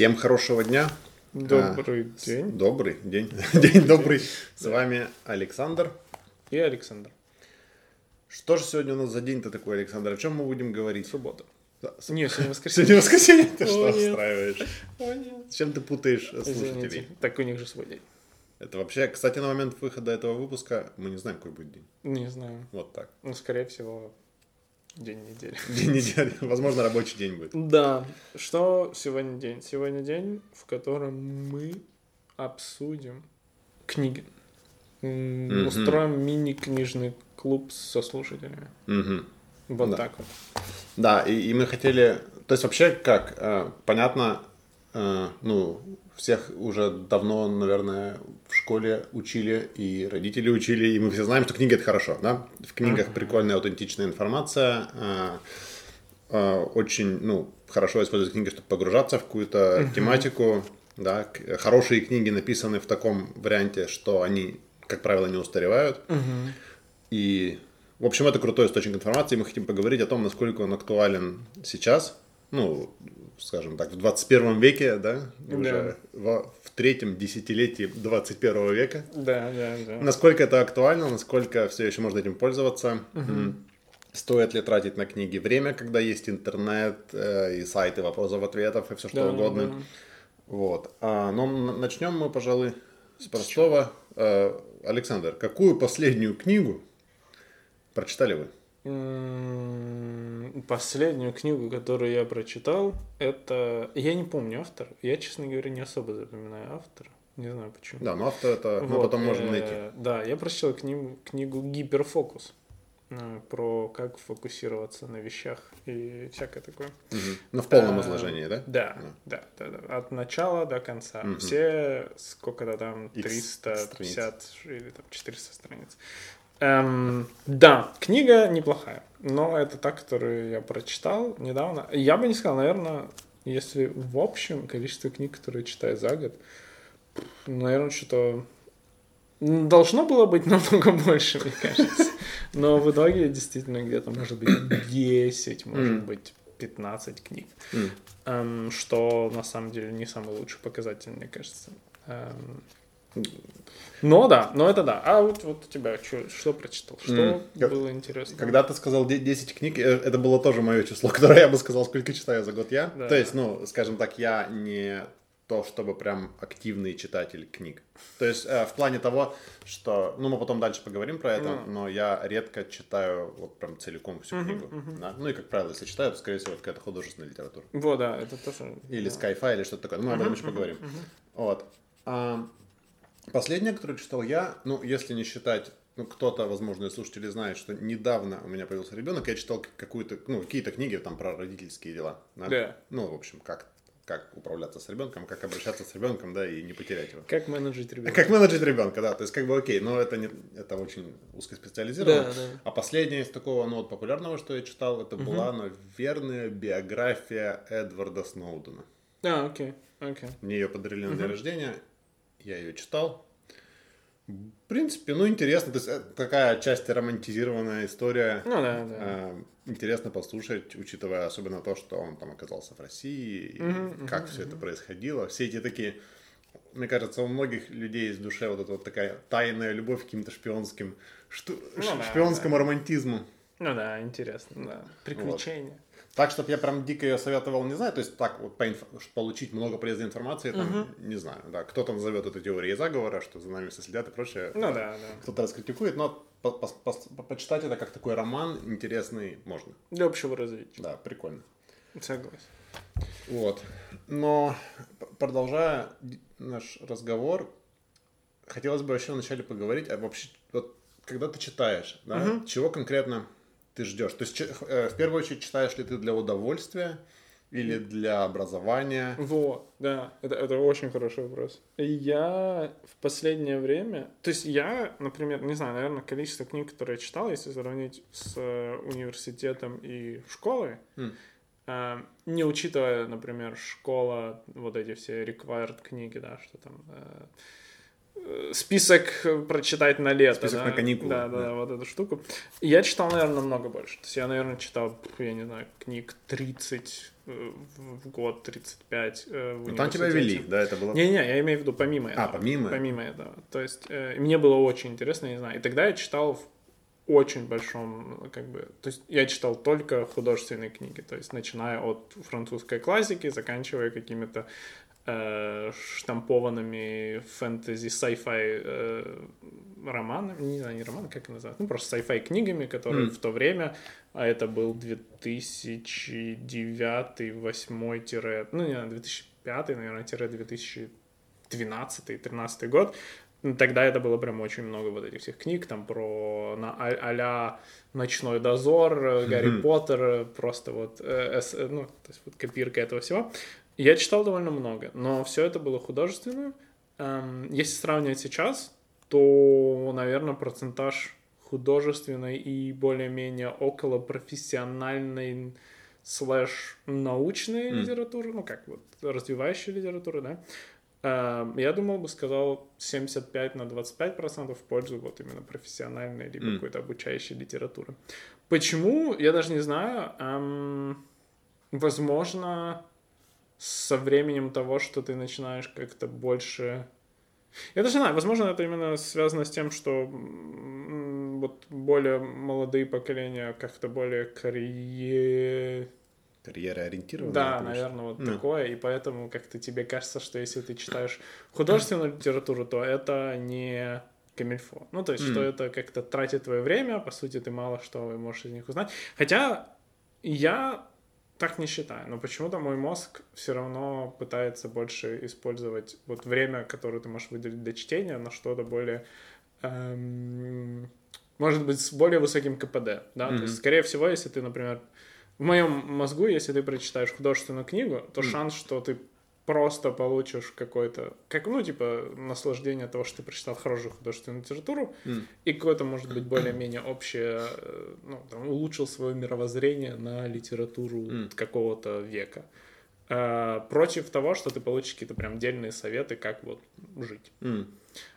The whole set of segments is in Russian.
Всем хорошего дня. Добрый А, день. Добрый день. День добрый. С вами Александр. И Александр. Что же сегодня у нас за день-то такой, Александр? О чем мы будем говорить? Суббота. Да, с- Не, сегодня воскресенье. Сегодня воскресенье. Ты что нет. устраиваешь? О, нет. Зачем ты путаешь э, слушателей? Так у них же свой день. Это вообще, кстати, на момент выхода этого выпуска мы не знаем, какой будет день. Не знаю. Вот так. Ну, скорее всего, день недели. День недели. Возможно, рабочий день будет. Да. Что сегодня день? Сегодня день, в котором мы обсудим книги. Мгм. Устроим мини-книжный клуб со слушателями. Мгм. Вот Да. так вот. Да, и, и мы хотели... То есть вообще как? э, понятно, э, ну, всех уже давно, наверное, в школе учили, и родители учили, и мы все знаем, что книга — это хорошо, да? В книгах прикольная, аутентичная информация, э, э, очень, ну, хорошо использовать книги, чтобы погружаться в какую-то тематику, да? Хорошие книги написаны в таком варианте, что они, как правило, не устаревают. И, в общем, это крутой источник информации. Мы хотим поговорить о том, насколько он актуален сейчас, ну, скажем так, в 21 веке, да, уже во- в третьем десятилетии 21 века. Да, да, да. Насколько это актуально, насколько все еще можно этим пользоваться. М, Стоит ли тратить на книги время, когда есть интернет э, и сайты вопросов-ответов и все что Да, угодно. да. Вот. А, но начнем мы, пожалуй, с простого. Э, Александр, какую последнюю книгу прочитали вы? Последнюю книгу, которую я прочитал, это... Я не помню автор. Я, честно говоря, не особо запоминаю автора. Не знаю почему. Да, но автор это мы Вот, потом можем э, найти. Да, я прочитал книгу, книгу «Гиперфокус» э, про как фокусироваться на вещах и всякое такое. Мгм. Но в полном э, изложении, да? Да, да, да, да. От начала до конца. Все сколько-то там, Икс 350 или там 400 страниц. Эм, да, книга неплохая, но это та, которую я прочитал недавно. Я бы не сказал, наверное, если в общем количество книг, которые читаю за год, наверное, что-то должно было быть намного больше, мне кажется. Но в итоге действительно где-то может быть 10, может быть 15 книг. Эм, что на самом деле не самый лучший показатель, мне кажется. Но да, но это да. А вот, вот у тебя чё- что прочитал? Что как- было интересно? Когда ты сказал де- 10 книг, э, это было тоже мое число, которое я бы сказал, сколько читаю за год я. Да. То есть, ну, скажем так, я не то, чтобы прям активный читатель книг. То есть, э, в плане того, что, ну, мы потом дальше поговорим про это, Ну. но я редко читаю вот прям целиком всю книгу. да. Ну, и, как правило, если читаю, то, скорее всего, это какая-то художественная литература. Вот, да, это тоже... Или да. Skyfi, или что-то такое. Ну, мы об этом еще поговорим. Вот. А, последнее, которое читал я, ну, если не считать, ну, кто-то, возможно, из слушателей знает, что недавно у меня появился ребенок, я читал какую-то, ну, какие-то книги там про родительские дела. Да. Ну, в общем, как, как управляться с ребенком, как обращаться с ребенком, да, и не потерять его. Как менеджить ребенка? Как менеджер ребенка, да, то есть как бы окей, но это, не, это очень узкоспециализировано. Да, да. А последнее из такого, ну вот популярного, что я читал, это была, наверное, биография Эдварда Сноудена. А, окей, окей. Мне ее подарили на день рождения, я ее читал. В принципе, ну интересно, то есть это такая часть романтизированная история. Ну да, да. Э, Интересно послушать, учитывая особенно то, что он там оказался в России, и как все это происходило. Все эти такие, мне кажется, у многих людей в душе вот эта вот такая тайная любовь к каким-то шпионским, шту- Ну да, шпионскому романтизму. Ну да, интересно, да. Приключения. Так, чтобы я прям дико ее советовал, не знаю. То есть так вот по инф- получить много полезной информации, там, не знаю. Да, кто-то назовет это теорией заговора, что за нами все следят и прочее. Ну да, да. Кто-то раскритикует, но по- по- по- почитать это как такой роман интересный можно. Для общего развития. Да, прикольно. Согласен. Вот. Но продолжая наш разговор, хотелось бы вообще вначале поговорить, а вообще, вот, когда ты читаешь, да, чего конкретно ты ждешь? То есть, э, в первую очередь, читаешь ли ты для удовольствия или для образования? Вот, да, это, это очень хороший вопрос. Я в последнее время, то есть я, например, не знаю, наверное, количество книг, которые я читал, если сравнить с э, университетом и школой, М. э, не учитывая, например, школа, вот эти все required книги, да, что там, э, список прочитать на лето. Список да? на каникулы, Да, да, да. вот эту штуку. Я читал, наверное, намного больше. То есть я, наверное, читал, я не знаю, книг 30 э, в год, 35 э, в Ну, там тебя вели, да, это было... Не-не, я имею в виду помимо этого. А, помимо. Помимо этого. То есть э, мне было очень интересно, я не знаю. И тогда я читал в очень большом, как бы, то есть я читал только художественные книги, то есть начиная от французской классики, заканчивая какими-то э, штампованными фэнтези, sci-fi э, романами, не знаю, не романы, как их называют, ну просто sci-fi книгами, которые Мгм. в то время, а это был 2009-2008, тире, ну не знаю, 2005, наверное, тире 2012-2013 год, Ну, Тогда это было прям очень много вот этих всех книг, там про на, а- а-ля Ночной дозор, э, Гарри Мгм. Поттер, э, просто вот, э, э, ну, то есть вот копирка этого всего. Я читал довольно много, но все это было художественно. Эм, Если сравнивать сейчас, то, наверное, процентаж художественной и более-менее около профессиональной слэш научной М. литературы, ну как вот развивающей литературы, да, Эм, я думал бы, сказал 75 на 25 процентов в пользу вот именно профессиональной либо М. какой-то обучающей литературы. Почему? Я даже не знаю. Эм, возможно, со временем того, что ты начинаешь как-то больше... Я даже не знаю, возможно, это именно связано с тем, что вот более молодые поколения как-то более карьер... Карьера ориентирована. Да, наверное, вот Ну. такое. И поэтому как-то тебе кажется, что если ты читаешь художественную литературу, то это не камильфо. Ну, то есть, что Мгм. это как-то тратит твое время, по сути, ты мало что можешь из них узнать. Хотя я так не считаю, но почему-то мой мозг все равно пытается больше использовать вот время, которое ты можешь выделить для чтения, на что-то более эм, может быть, с более высоким КПД, да, то Мгм. есть, скорее всего, если ты, например, в моем мозгу, если ты прочитаешь художественную книгу, то Мгм. шанс, что ты просто получишь какой-то, как, ну, типа, наслаждение от того, что ты прочитал хорошую художественную литературу, М. и какое-то, может быть, более-менее общее, э, ну, там, улучшил свое мировоззрение на литературу М. какого-то века. Э, Против того, что ты получишь какие-то прям дельные советы, как вот жить. М.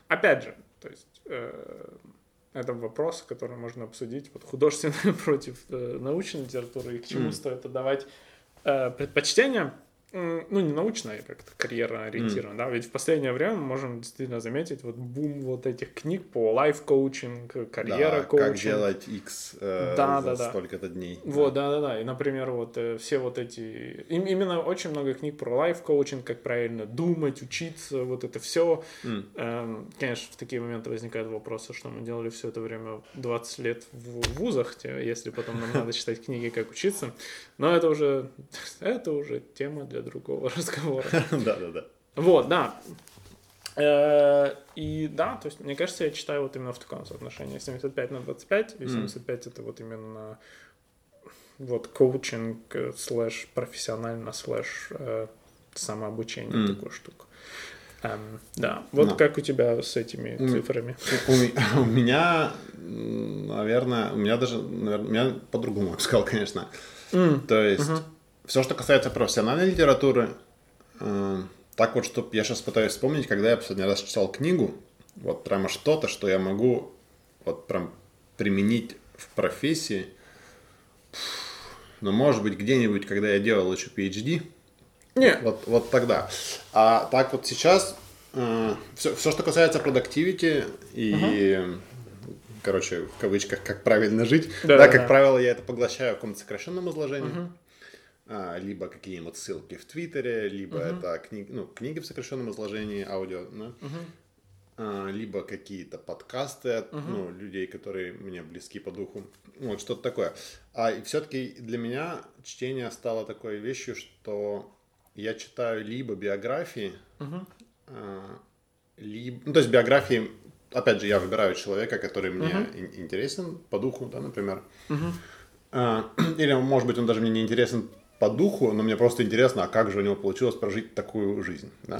Опять же, то есть э, это вопрос, который можно обсудить вот художественную против э, научной литературы и к чему Мгм. стоит отдавать э, предпочтение. Ну, не научно, а как-то карьерно ориентировано, да, ведь в последнее время мы можем действительно заметить вот бум вот этих книг по лайф-коучинг, карьера Да, коучинг. как делать X э, Да, за да, да. столько-то дней. Вот, да, да, да. И, например, вот э, все вот эти... им- именно очень много книг про лайф-коучинг, как правильно думать, учиться, вот это все. М. Эм, Конечно, в такие моменты возникают вопросы, что мы делали все это время 20 лет в вузах, если потом нам надо читать книги, как учиться. Но это уже, это уже тема для другого разговора. Да, да, да. Вот, да. Э, И да, то есть, мне кажется, я читаю вот именно в таком соотношении 75 на 25, и Мгм. 75 это вот именно вот коучинг э, слэш профессионально слэш э, самообучение, такую штуку. Эм, да, вот как у тебя с этими цифрами? У, меня, наверное, у меня даже, наверное, у меня по-другому, сказал, конечно. То есть, все, что касается профессиональной литературы, э, так вот, что я сейчас пытаюсь вспомнить, когда я последний раз читал книгу, вот прямо что-то, что я могу вот прям применить в профессии, но может быть где-нибудь, когда я делал еще PhD, Не, вот, вот тогда. А так вот сейчас все, все, что касается productivity и, короче, в кавычках, как правильно жить, Да, да, да, как да. правило, я это поглощаю в каком-то сокращенном изложении. А, либо какие-нибудь ссылки в Твиттере, либо это книги, ну, книги в сокращенном изложении, аудио, да? А, либо какие-то подкасты от ну, людей, которые мне близки по духу. Вот что-то такое. А все-таки для меня чтение стало такой вещью, что я читаю либо биографии, а, либо... Ну, то есть биографии, опять же, я выбираю человека, который мне ин- интересен по духу, да, например. А, Или, может быть, он даже мне не интересен по духу, но мне просто интересно, а как же у него получилось прожить такую жизнь. Да?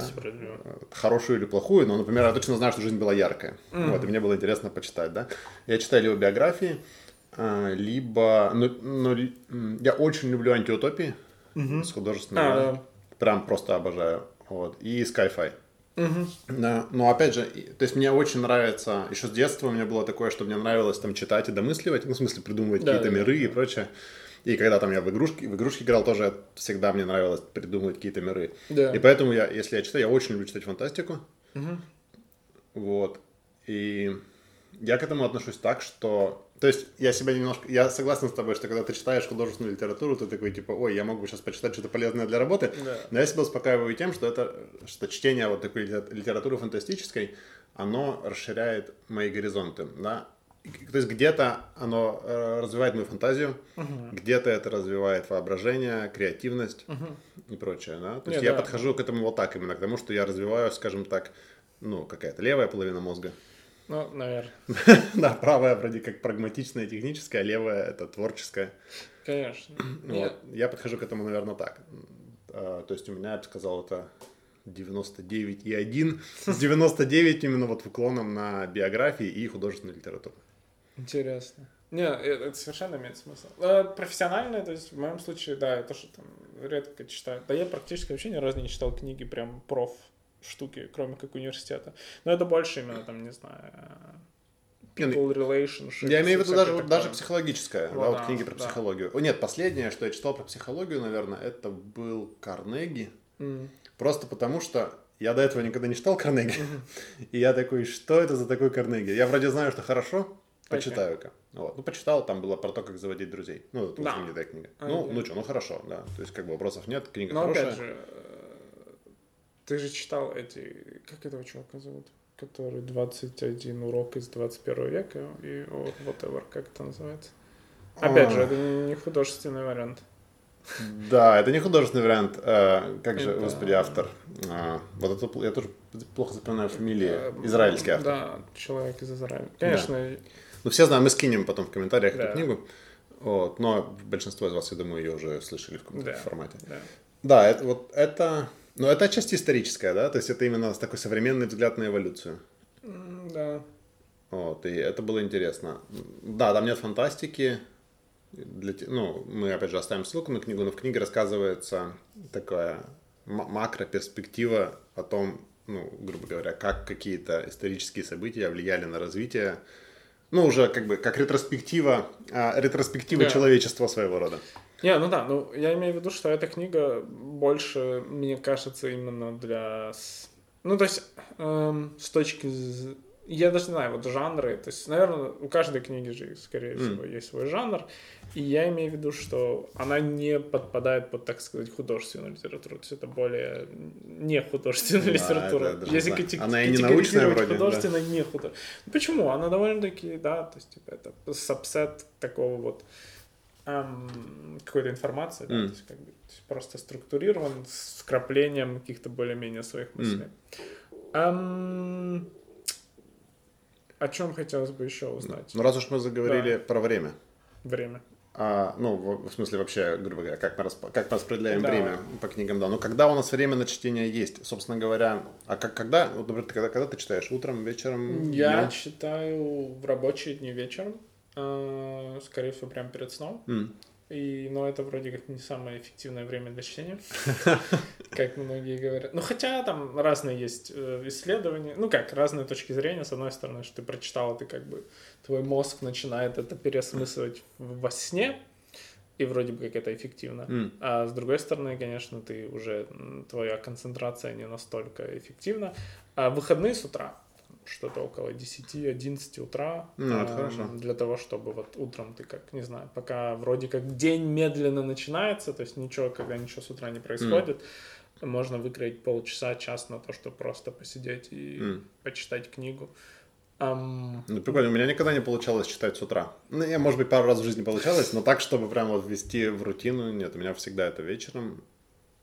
Хорошую или плохую, но, например, я точно знаю, что жизнь была яркая. Вот, и мне было интересно почитать, да. Я читаю либо биографии, а, либо... Ну, ну, я очень люблю антиутопии с художественной. А, да. да. Прям просто обожаю. Вот. И sci-fi. Мгм. Да, но опять же, то есть мне очень нравится, еще с детства у меня было такое, что мне нравилось там читать и домысливать, ну, в смысле придумывать Да, какие-то да, миры и прочее. И когда там я в игрушки, в игрушки играл, тоже всегда мне нравилось придумывать какие-то миры. Да. И поэтому я, если я читаю, я очень люблю читать фантастику. Мгм. Вот. И я к этому отношусь так, что... То есть я себя немножко... Я согласен с тобой, что когда ты читаешь художественную литературу, ты такой, типа, ой, я мог бы сейчас почитать что-то полезное для работы. Да. Но я себя успокаиваю тем, что это, что чтение вот такой литера- литературы фантастической, оно расширяет мои горизонты, да. То есть где-то оно э, развивает мою фантазию, где-то это развивает воображение, креативность и прочее, да. То есть Не, я да. подхожу к этому вот так именно, к тому, что я развиваю, скажем так, ну, какая-то левая половина мозга. Ну, наверное. Да, правая вроде как прагматичная, техническая, а левая это творческая. Конечно. Нет. вот, я подхожу к этому, наверное, так. А, То есть у меня, я бы сказал, это 99,1 с 99 именно вот уклоном на биографии и художественную литературу. Интересно. Не, это совершенно имеет смысл. Э, Профессионально, то есть в моем случае, да, я тоже там редко читаю. Да я практически вообще ни разу не читал книги прям проф штуки, кроме как университета. Но это больше именно там, не знаю, ну, people relationship. Я имею в виду даже, вот даже такое. психологическая, Вот, да, вот да, книги про да. психологию. О, нет, последнее, что я читал про психологию, наверное, это был Карнеги. М. Просто потому что я до этого никогда не читал Карнеги. И я такой, что это за такой Карнеги? Я вроде знаю, что хорошо, почитаю-ка. Вот. Ну, почитал, там было про то, как заводить друзей. Ну, это Да. мне книга. А, Ну, ну что, ну хорошо, да. То есть, как бы вопросов нет, книга Но хорошая. опять же, э, ты же читал эти, как этого чувака зовут? Который 21 урок из 21 века и whatever, как это называется? Опять же, А. это не художественный вариант. Да, это не художественный вариант. э, как же, Это- господи, автор? А, вот это я тоже плохо запоминаю фамилии. Э, Израильский автор. Да, человек из Израиля. Конечно, Ну, все знают, мы скинем потом в комментариях Да. эту книгу. Вот, но большинство из вас, я думаю, ее уже слышали в каком-то Да. формате. да. Да, это, вот это... Ну, это отчасти историческое, да? То есть это именно такой современный взгляд на эволюцию. Да. Вот, и это было интересно. Да, там нет фантастики. Для, ну, мы, опять же, оставим ссылку на книгу, но в книге рассказывается такая макроперспектива о том, ну, грубо говоря, как какие-то исторические события влияли на развитие, ну, уже как бы, как ретроспектива, а, ретроспектива Да. человечества своего рода. Не, ну да, ну я имею в виду, что эта книга больше, мне кажется, именно для... Ну, то есть, эм, с точки... Я даже не знаю, вот жанры, то есть, наверное, у каждой книги же, скорее всего, есть свой жанр, и я имею в виду, что она не подпадает под, так сказать, художественную литературу, то есть это более не художественная Да, литература. это Если да. кати- Она и не научная категоризировать вроде, да. художественно, не художественная. Ну, почему? Она довольно-таки, да, то есть, типа, это сабсет такого вот эм, какой-то информации, да, М. то есть, как бы, то есть просто структурирован с вкраплением каких-то более-менее своих мыслей. Эм, о чем хотелось бы еще узнать? Ну, раз уж мы заговорили про время, Время. А, ну, в, в смысле, вообще, грубо говоря, как мы, расп- как мы распределяем Да. время по книгам, да. Ну, когда у нас время на чтение есть, собственно говоря, а как, когда, вот, например, ты когда, когда ты читаешь, утром, вечером, Я днем? читаю в рабочие дни вечером, э, скорее всего, прямо перед сном. М. И, но это вроде как не самое эффективное время для чтения, как многие говорят. Ну, хотя там разные есть э, исследования. Ну, как, разные точки зрения. С одной стороны, что ты прочитал, ты как бы, твой мозг начинает это переосмысливать во сне, и вроде бы как это эффективно. М. А с другой стороны, конечно, ты уже, твоя концентрация не настолько эффективна. А выходные с утра, что-то около 10-11 утра, Ну, это эм, хорошо. для того, чтобы вот утром ты как, не знаю, пока вроде как день медленно начинается, то есть ничего, когда ничего с утра не происходит, можно выкроить полчаса, час на то, чтобы просто посидеть и М. почитать книгу. Ам, Ну, прикольно, у меня никогда не получалось читать с утра. Ну, я, может быть, пару раз в жизни получалось, но так, чтобы прям вот ввести в рутину, нет, у меня всегда это вечером.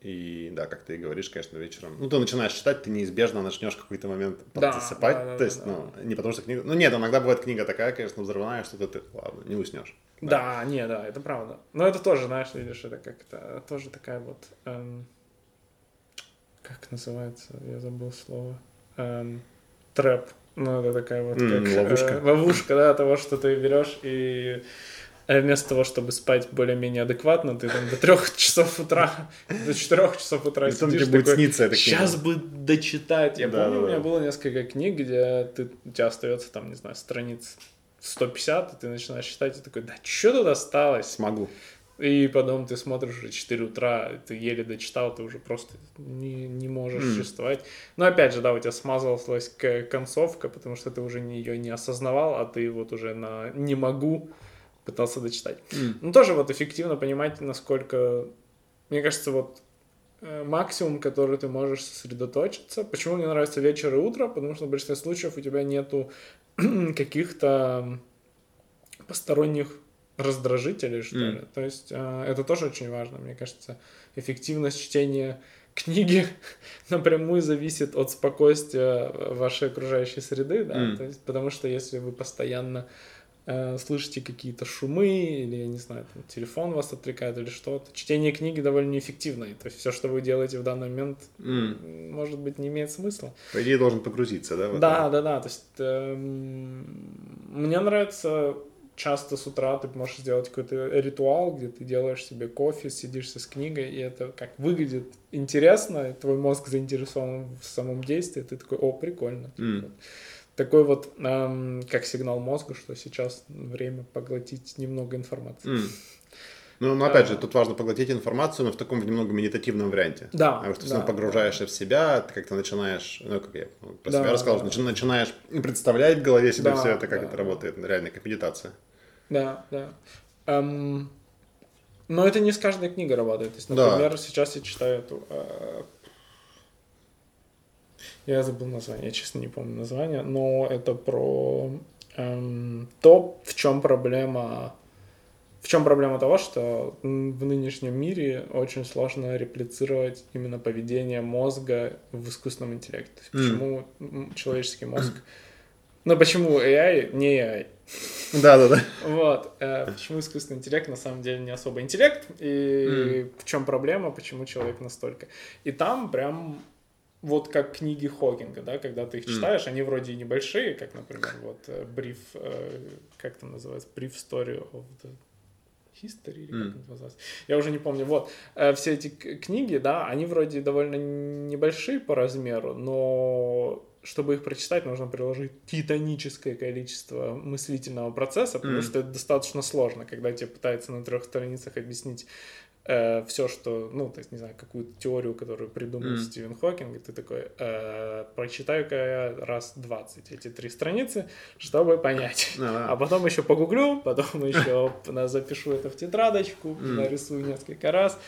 И да, как ты и говоришь, конечно, вечером. Ну, ты начинаешь читать, ты неизбежно начнешь в какой-то момент Да, засыпать. да, да, То есть, да, ну, не потому что книга... Ну, нет, иногда бывает книга такая, конечно, взрывная, что ты, ладно, не уснешь. Да, не, да, это правда. Но это тоже, знаешь, видишь, это как-то тоже такая вот... эм, как называется? Я забыл слово. Эм, трэп. Ну, это такая вот как... э, ловушка. ловушка, да, того, что ты берешь и А вместо того, чтобы спать более-менее адекватно, ты там до трех часов утра, до четырех часов утра И сидишь тебе будет сниться эта книга. сейчас бы дочитать. Я Да, помню, да, у меня да. было несколько книг, где ты, у тебя остается там, не знаю, страниц 150, и ты начинаешь читать, и такой, да что тут осталось? Смогу. И потом ты смотришь уже 4 утра, ты еле дочитал, ты уже просто не, не можешь Мгм. существовать. Но опять же, да, у тебя смазалась концовка, потому что ты уже ее не осознавал, а ты вот уже на «не могу» пытался дочитать. М. Ну, тоже вот эффективно понимать, насколько... Мне кажется, вот э, максимум, который ты можешь сосредоточиться. Почему мне нравится вечер и утро? Потому что в большинстве случаев у тебя нету каких-то посторонних раздражителей, что М. ли. То есть э, это тоже очень важно, мне кажется. Эффективность чтения книги напрямую зависит от спокойствия вашей окружающей среды, да, М. то есть, потому что если вы постоянно слышите какие-то шумы, или, я не знаю, там, телефон вас отвлекает или что-то, чтение книги довольно неэффективное. То есть все, что вы делаете в данный момент, м, может быть, не имеет смысла. По идее, должен погрузиться, да? Да, да, да. То есть эм, мне нравится часто с утра ты можешь сделать какой-то ритуал, где ты делаешь себе кофе, сидишься с книгой, и это как выглядит интересно, твой мозг заинтересован в самом действии, ты такой, о, прикольно. М. Такой вот, эм, как сигнал мозга, что сейчас время поглотить немного информации. М. Ну, но опять же, тут важно поглотить информацию, но в таком немного медитативном варианте. Да, Потому что ты да, погружаешься в себя, ты как-то начинаешь, ну, как я ну, про Да, себя рассказал, да. начи- начинаешь представлять в голове себе Да, все это, как да, это да. работает, реально, как медитация. Да, да. Эм, но это не с каждой книгой работает. То есть, Да. например, сейчас я читаю эту... э, я забыл название, я честно не помню название, но это про эм, то, в чем проблема... В чем проблема того, что в нынешнем мире очень сложно реплицировать именно поведение мозга в искусственном интеллекте. То есть М. Почему м, человеческий мозг... Ну, почему AI не AI? Да-да-да. Вот. э, почему искусственный интеллект на самом деле не особо интеллект, и в чем проблема, почему человек настолько. И там прям вот как книги Хокинга, да, когда ты их читаешь, они вроде и небольшие, как, например, вот э, Brief, э, как там называется, Brief Story of the History, или как М. это называется. Я уже не помню. Вот, э, все эти книги, да, они вроде довольно небольшие по размеру, но чтобы их прочитать, нужно приложить титаническое количество мыслительного процесса, потому Мгм. что это достаточно сложно, когда тебе пытаются на трех страницах объяснить все, что, ну, то есть, не знаю, какую-то теорию, которую придумал Мгм. Стивен Хокинг, и ты такой, э, прочитаю-ка я раз 20 эти три страницы, чтобы понять. А потом еще погуглю, потом еще запишу это в тетрадочку, нарисую несколько раз.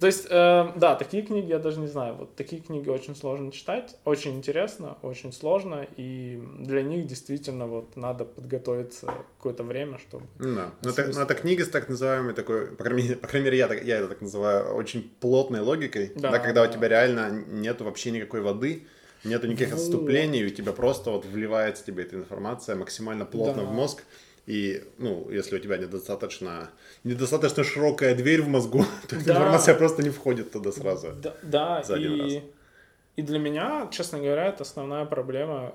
То есть, э, да, такие книги я даже не знаю. Вот такие книги очень сложно читать, очень интересно, очень сложно, и для них действительно вот надо подготовиться какое-то время, чтобы. Ну Да. Но это, Смысл. но это книга с так называемой такой, по крайней мере, по крайней мере я, так, я это так называю, очень плотной логикой, Да, да, когда у да. тебя реально нету вообще никакой воды, нету никаких Вот. отступлений, у тебя просто вот вливается тебе эта информация максимально плотно Да. в мозг, и, ну, если у тебя недостаточно, недостаточно широкая дверь в мозгу, то Да. информация просто не входит туда сразу. Да, да За один раз. и, и для меня, честно говоря, это основная проблема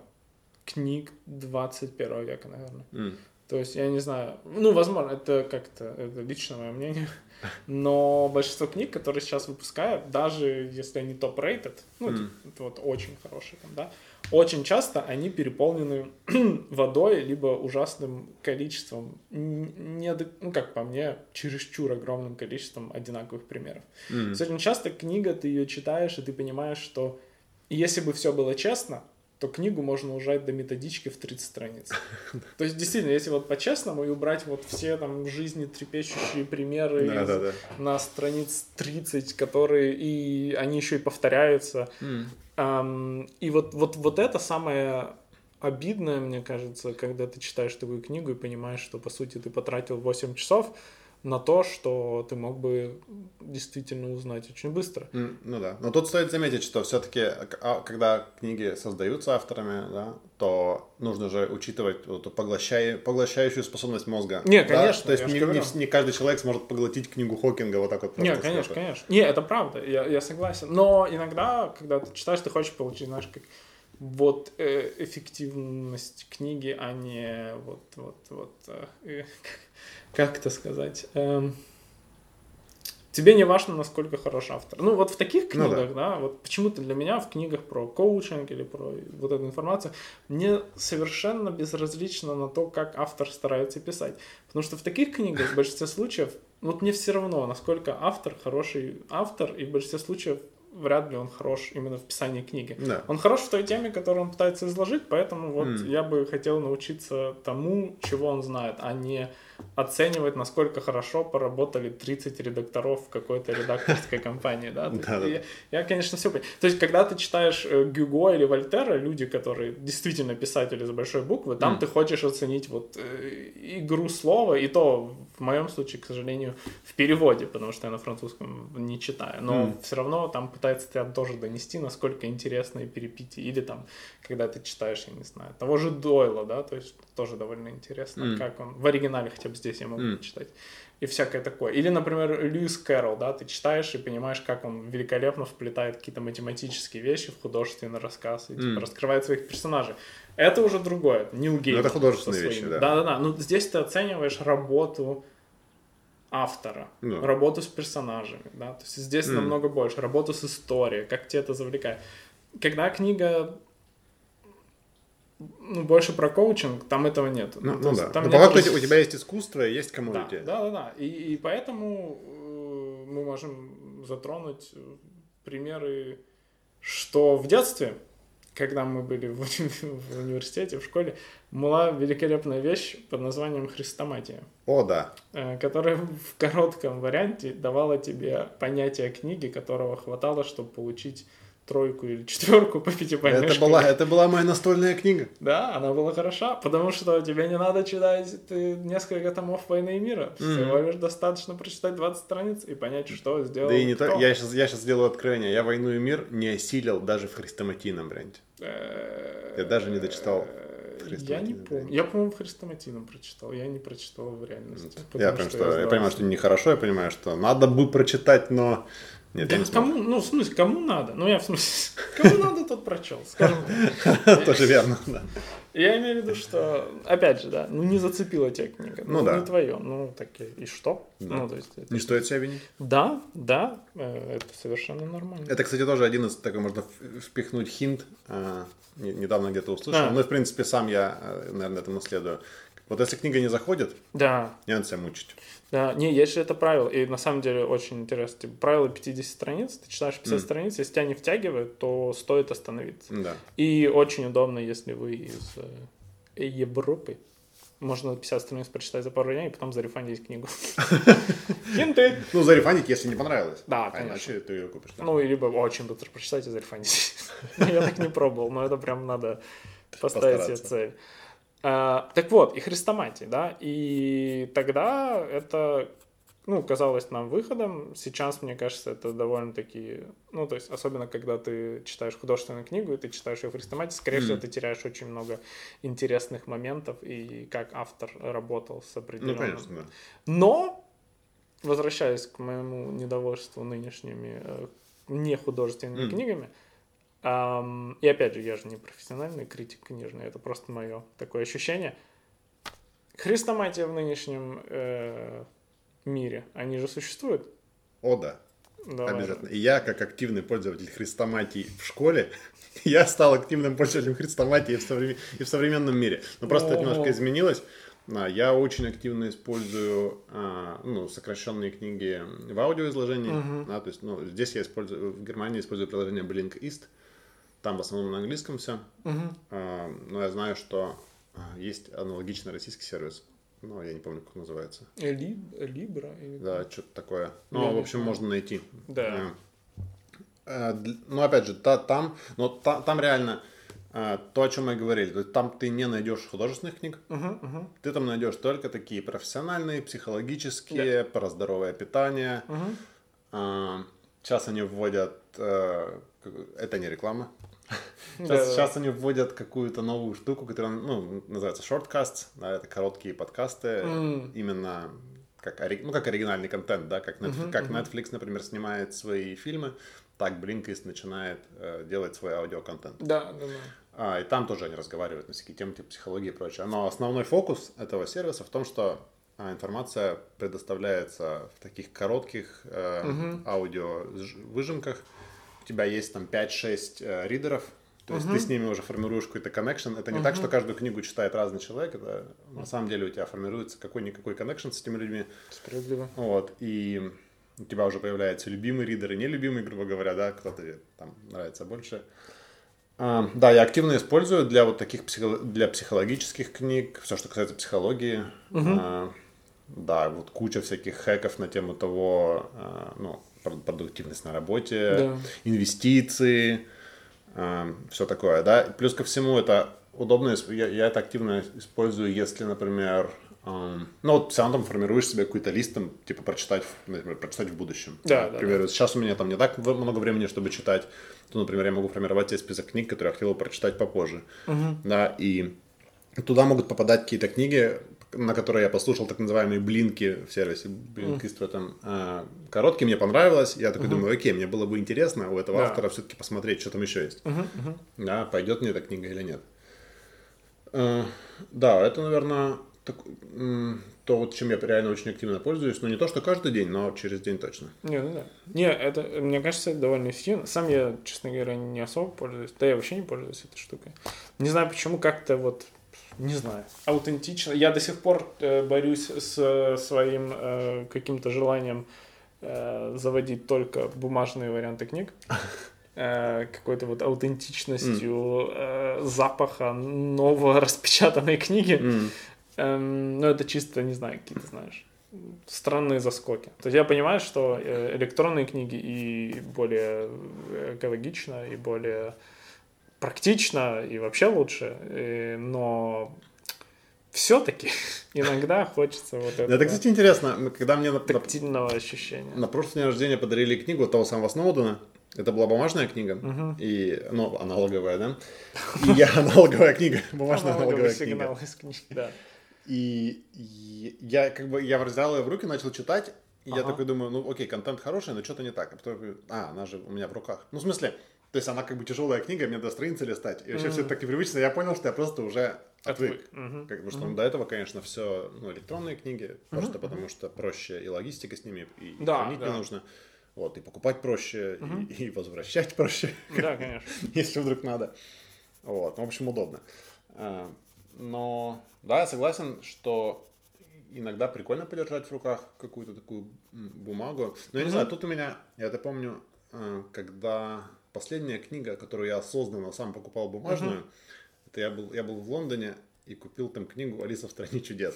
книг 21 века, наверное. М. То есть, я не знаю, ну, возможно, это как-то это лично мое мнение, но большинство книг, которые сейчас выпускают, даже если они топ-рейтед, ну, это, Мгм. это вот очень хорошие там, да, очень часто они переполнены водой, либо ужасным количеством, не, ну, как по мне, чересчур огромным количеством одинаковых примеров. То есть очень часто книга, ты ее читаешь, и ты понимаешь, что если бы все было честно, то книгу можно ужать до методички в 30 страниц. То есть, действительно, если вот по-честному и убрать вот все там жизни трепещущие примеры из- Да-да-да. на страниц 30, которые и они еще и повторяются. М. Ам, и вот, вот, вот это самое обидное, мне кажется, когда ты читаешь такую книгу и понимаешь, что, по сути, ты потратил 8 часов на то, что ты мог бы действительно узнать очень быстро. М, Ну да. Но тут стоит заметить, что все-таки, когда книги создаются авторами, да, то нужно же учитывать вот эту поглощай- поглощающую способность мозга. Не, Да, конечно, То есть не, не не каждый человек сможет поглотить книгу Хокинга вот так вот. Не, конечно, лета. конечно. Не, это правда, я, я согласен. Но иногда, когда ты читаешь, ты хочешь получить, знаешь, как вот э, эффективность книги, а не вот, вот, вот, э, как это сказать, э, тебе не важно, насколько хорош автор. Ну, вот в таких книгах, ну, да. да, вот почему-то для меня в книгах про коучинг или про вот эту информацию, мне совершенно безразлично на то, как автор старается писать. Потому что в таких книгах в большинстве случаев, вот мне все равно, насколько автор хороший автор, и в большинстве случаев вряд ли он хорош именно в писании книги. Да. Он хорош в той теме, которую он пытается изложить, поэтому вот mm. я бы хотел научиться тому, чего он знает, а не оценивать, насколько хорошо поработали 30 редакторов в какой-то редакторской компании, да? Я, конечно, все понимаю. То есть, когда ты читаешь э, Гюго или Вольтера, люди, которые действительно писатели с большой буквы, там ты хочешь оценить вот э, игру слова, и то, в моем случае, к сожалению, в переводе, потому что я на французском не читаю, но все равно там пытается тебя тоже донести, насколько интересные перепитие, или там, когда ты читаешь, я не знаю, того же Дойла, да, то есть тоже довольно интересно, как он в оригинале хотя бы здесь я могу mm. читать. И всякое такое. Или, например, Льюис Кэрролл, да, ты читаешь и понимаешь, как он великолепно вплетает какие-то математические вещи в художественный рассказ и mm. типа, раскрывает своих персонажей. Это уже другое. Нил Гейман. Ну, это художественные вещи, да. Да-да-да. Ну, здесь ты оцениваешь работу автора, ну. работу с персонажами, да, то есть здесь mm. намного больше, работу с историей, как тебе это завлекает. Когда книга ну, больше про коучинг, там этого нет. Ну, ну, ну да. Там Но по факту у тебя есть искусство, есть комьюнити. Да, да, да. да. И, и поэтому э, мы можем затронуть примеры, что в детстве, когда мы были в, в университете, в школе, была великолепная вещь под названием хрестоматия. О, да. Э, которая в коротком варианте давала тебе понятие книги, которого хватало, чтобы получить тройку или четверку по пятибалльной это Была, это была моя настольная книга. Да, она была хороша, потому что тебе не надо читать ты несколько томов «Войны и мира». Mm-hmm. Всего лишь достаточно прочитать 20 страниц и понять, что сделал Да и не кто. то, я сейчас, я сейчас сделаю откровение. Я «Войну и мир» не осилил даже в хрестоматийном варианте. Я даже не дочитал я не помню. Я, по-моему, в хрестоматийном прочитал. Я не прочитал в реальности. Я, прям, что, я, я понимаю, что нехорошо, я понимаю, что надо будет прочитать, но нет, да, кому, ну, в смысле, кому надо? Ну, я в смысле, кому надо, тот прочел, скажем так. Тоже верно, да. Я имею в виду, что, опять же, да, ну, не зацепила тебя книга. Ну, ну да. Не твое. Ну, так и, и что? Да. Ну, то есть, это... Не стоит себя винить? Да, да, э, это совершенно нормально. Это, кстати, тоже один из, такой можно впихнуть хинт, а, недавно где-то услышал. А. Ну, в принципе, сам я, э, наверное, это наследую. Вот если книга не заходит, да. не надо себя мучить. Да, не, есть же это правило, и на самом деле очень интересно. Типа, правило 50 страниц, ты читаешь 50 mm. страниц, если тебя не втягивает, то стоит остановиться. Да. И очень удобно, если вы из э, Европы. Можно 50 страниц прочитать за пару дней, и потом зарефандить книгу. Хинты! Ну, зарефандить, если не понравилось. Да, а конечно. Иначе ты ее купишь. Ну, либо очень быстро прочитать и зарефандить. Я так не пробовал, но это прям надо поставить себе цель. А, так вот, и хрестоматии, да, и тогда это, ну, казалось нам выходом. Сейчас, мне кажется, это довольно-таки, ну, то есть, особенно когда ты читаешь художественную книгу, и ты читаешь ее в хрестоматии, скорее mm. всего, ты теряешь очень много интересных моментов и как автор работал с определенным. Ну, конечно, да. Но, возвращаясь к моему недовольству нынешними э, не художественными mm. книгами, Um, и опять же, я же не профессиональный критик книжный, это просто мое такое ощущение. Хрестоматия в нынешнем э, мире, они же существуют? О, да. Давай. Обязательно. И я, как активный пользователь хрестоматии в школе, я стал активным пользователем хрестоматии в, современ... и в современном мире. Но просто это немножко изменилось. Я очень активно использую а, ну, сокращенные книги в аудиоизложении. Uh-huh. Да, то есть, ну, здесь я использую, в Германии использую приложение Blinkist. Там в основном на английском все. Uh-huh. А, но я знаю, что а, есть аналогичный российский сервис. Ну, я не помню, как называется. Либра? Да, что-то такое. Ну, в общем, можно найти. Да. А, ну, опять же, та, там, но та, там реально то, о чем мы говорили. То есть, там ты не найдешь художественных книг. Uh-huh, uh-huh. Ты там найдешь только такие профессиональные, психологические, yeah. про здоровое питание. Uh-huh. Сейчас они вводят... А, это не реклама. Сейчас, сейчас они вводят какую-то новую штуку, которая ну, называется shortcasts, да, это короткие подкасты, mm. именно как, ну, как оригинальный контент, да, как, Netflix, uh-huh, как uh-huh. Netflix, например, снимает свои фильмы, так Blinkist начинает э, делать свой аудиоконтент. Да, да, да. А, и там тоже они разговаривают на всякие темы типа психологии и прочее. Но основной фокус этого сервиса в том, что а, информация предоставляется в таких коротких э, Мгм. аудио ж- выжимках. У тебя есть там 5-6 э, ридеров, то есть Мгм. ты с ними уже формируешь какой-то коннекшн. Это не так, что каждую книгу читает разный человек. Это на самом деле у тебя формируется какой-никакой коннекшн с этими людьми. Справедливо. Вот, и у тебя уже появляются любимые ридеры, нелюбимые, грубо говоря, да, кто-то там нравится больше. А, да, я активно использую для вот таких психо- для психологических книг, все, что касается психологии. А, да, вот куча всяких хэков на тему того, а, ну, продуктивность на работе, Да. инвестиции, все такое, да. Плюс ко всему это удобно, я, я это активно использую, если, например, ам, ну вот все равно там формируешь себе какой-то лист, там, типа прочитать, в- например, прочитать в будущем. Да, да, Например, сейчас у меня там не так много времени, чтобы читать, то, например, я могу формировать себе список книг, которые я хотел бы прочитать попозже. Да, и туда могут попадать какие-то книги, на которые я послушал так называемые блинки в сервисе Blinkist в этом. А, короткие мне понравилось. Я такой думаю, окей, мне было бы интересно у этого Да. автора все-таки посмотреть, что там еще есть. Да, пойдет мне эта книга или нет. Э, Да, это, наверное, то, вот, чем я реально очень активно пользуюсь. Ну, не то, что каждый день, но через день точно. Не, ну да. Не, это, мне кажется, это довольно эффективно. Сам я, честно говоря, не особо пользуюсь. Да я вообще не пользуюсь этой штукой. Не знаю, почему как-то вот, не знаю, аутентично. Я до сих пор э, борюсь с э, своим э, каким-то желанием э, заводить только бумажные варианты книг. Какой-то вот аутентичностью э, запаха нового распечатанной книги. Эм, ну, это чисто, не знаю, какие-то, знаешь, странные заскоки. То есть я понимаю, что электронные книги и более экологично, и более практично, и вообще лучше, э, но все-таки иногда хочется вот Это, этого кстати, интересно. Когда мне на, на- тактильного ощущения. на прошлый день рождения подарили книгу того самого Сноудена, это была бумажная книга, и, ну, аналоговая, да? И я аналоговая книга, бумажная аналоговая книга. из книги, да. И и я как бы, я взял ее в руки, начал читать, и я такой думаю, ну окей, контент хороший, но что-то не так. А потом а, она же у меня в руках. Ну, в смысле, то есть она как бы тяжелая книга, мне до страницы листать. И вообще все это так непривычно. Я понял, что я просто уже отвык. Отвык. Мгм. Как бы, что ну, до этого, конечно, все ну, электронные книги, просто потому что проще и логистика с ними, и, Да, хранить да. не нужно. Вот, и покупать проще, и, и возвращать проще, Да, конечно. если вдруг надо. Вот, ну, в общем, удобно. А, Но, да, я согласен, что иногда прикольно подержать в руках какую-то такую бумагу. Но я не знаю, тут у меня, я это помню, а, когда последняя книга, которую я осознанно сам покупал бумажную, это я был, я был в Лондоне и купил там книгу «Алиса в стране чудес».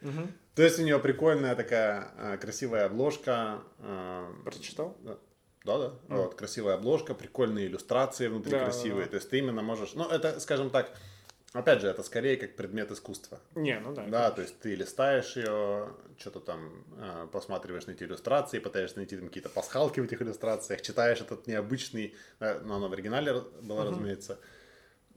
Мгм. То есть у нее прикольная такая а, красивая обложка. а, Прочитал? Да, да. да. Вот, красивая обложка, прикольные иллюстрации внутри Да, да, красивые. да. То есть ты именно можешь... Ну, это, скажем так, опять же, это скорее как предмет искусства. Не, ну да. Да, то есть ты листаешь ее, что-то там а, посматриваешь на эти иллюстрации, пытаешься найти там какие-то пасхалки в этих иллюстрациях, читаешь этот необычный, э, но оно в оригинале было, разумеется,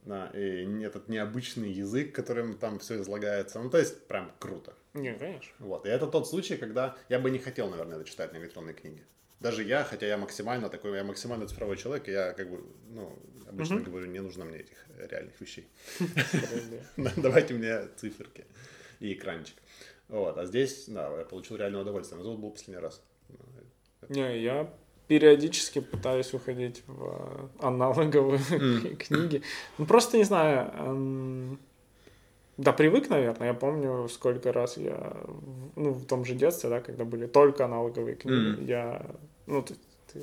да, и этот необычный язык, которым там все излагается. Ну, то есть прям круто. Не, конечно. Вот. И это тот случай, когда я бы не хотел, наверное, это читать на электронной книге. Даже я, хотя я максимально такой, я максимально цифровой человек, и я как бы, ну, обычно говорю, не нужно мне этих реальных вещей. Давайте мне циферки и экранчик. Вот. А здесь, да, я получил реальное удовольствие. Назад был последний раз. Не, я периодически пытаюсь уходить в э, аналоговые книги. Ну, просто не знаю. эм, Да, привык, наверное. Я помню, сколько раз я, ну, в том же детстве, да, когда были только аналоговые книги, я, ну, ты, ты-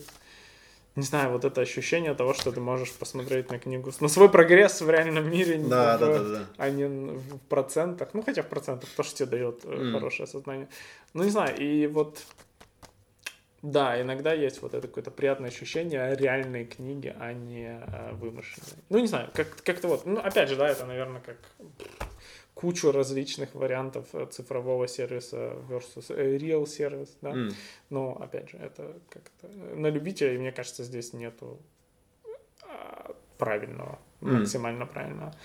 не знаю, вот это ощущение того, что ты можешь посмотреть на книгу, на свой прогресс в реальном мире, Да, да, да, да. а не в процентах. Ну, хотя в процентах тоже тебе дает Мгм. хорошее сознание. Ну, не знаю, и вот да, иногда есть вот это какое-то приятное ощущение реальной книги, а не э, вымышленной. Ну, не знаю, как- как-то вот, ну, опять же, да, это, наверное, как кучу различных вариантов э, цифрового сервиса versus э, real сервис, да. М. Но, опять же, это как-то э, на любителя, и мне кажется, здесь нету а, правильного, Мгм. максимально правильного.